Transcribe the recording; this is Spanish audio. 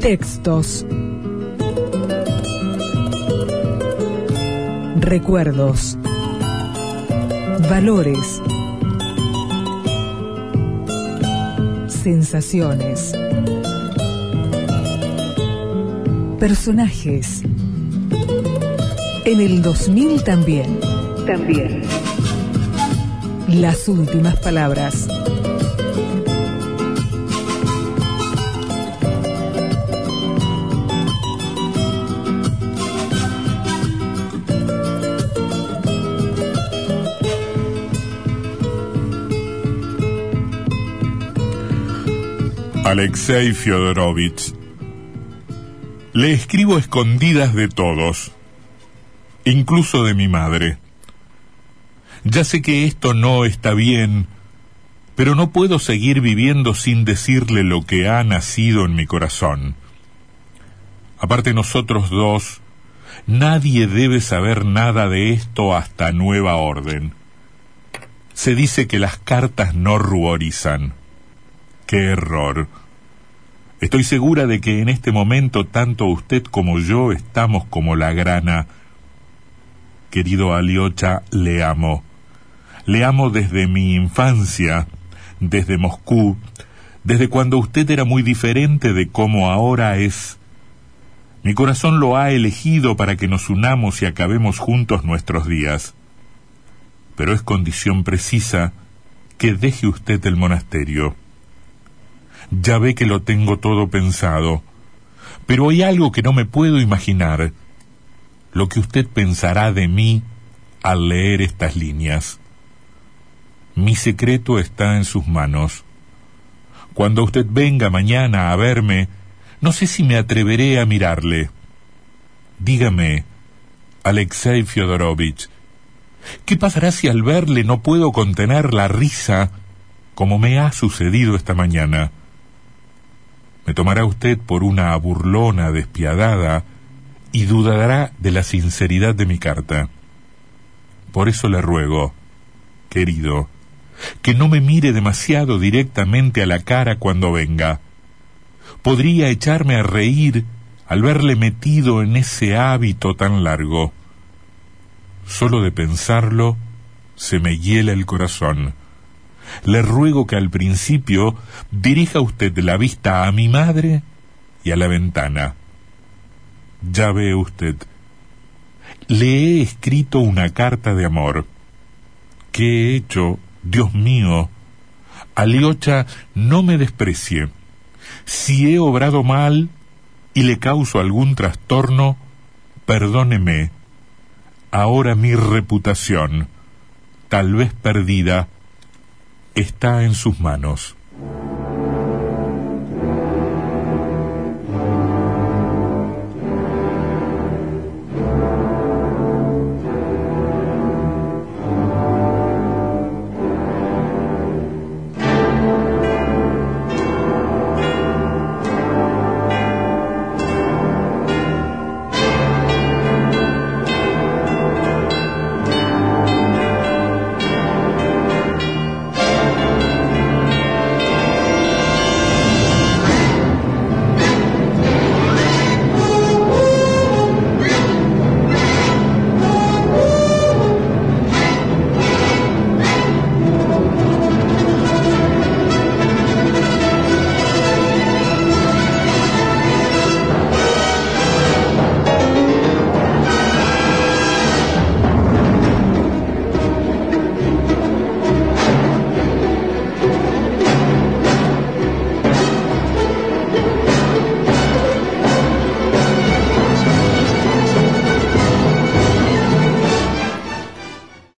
Textos. Recuerdos. Valores. Sensaciones. Personajes. En el 2000 también. También. Las últimas palabras. Alexei Fyodorovich. Le escribo escondidas de todos, incluso de mi madre. Ya sé que esto no está bien, pero no puedo seguir viviendo sin decirle lo que ha nacido en mi corazón. Aparte nosotros dos, nadie debe saber nada de esto hasta nueva orden. Se dice que las cartas no ruborizan. ¡Qué error! Estoy segura de que en este momento tanto usted como yo estamos como la grana. Querido Aliocha, le amo. Le amo desde mi infancia, desde Moscú, desde cuando usted era muy diferente de cómo ahora es. Mi corazón lo ha elegido para que nos unamos y acabemos juntos nuestros días. Pero es condición precisa que deje usted el monasterio. Ya ve que lo tengo todo pensado. Pero hay algo que no me puedo imaginar. Lo que usted pensará de mí al leer estas líneas. Mi secreto está en sus manos. Cuando usted venga mañana a verme, no sé si me atreveré a mirarle. Dígame, Alexei Fyodorovich, ¿qué pasará si al verle no puedo contener la risa como me ha sucedido esta mañana? Me tomará usted por una burlona despiadada y dudará de la sinceridad de mi carta. Por eso le ruego, querido, que no me mire demasiado directamente a la cara cuando venga. Podría echarme a reír al verle metido en ese hábito tan largo. Solo de pensarlo se me hiela el corazón le ruego que al principio dirija usted la vista a mi madre y a la ventana. Ya ve usted, le he escrito una carta de amor. ¿Qué he hecho, Dios mío? Aliocha, no me desprecie. Si he obrado mal y le causo algún trastorno, perdóneme. Ahora mi reputación, tal vez perdida, está en sus manos.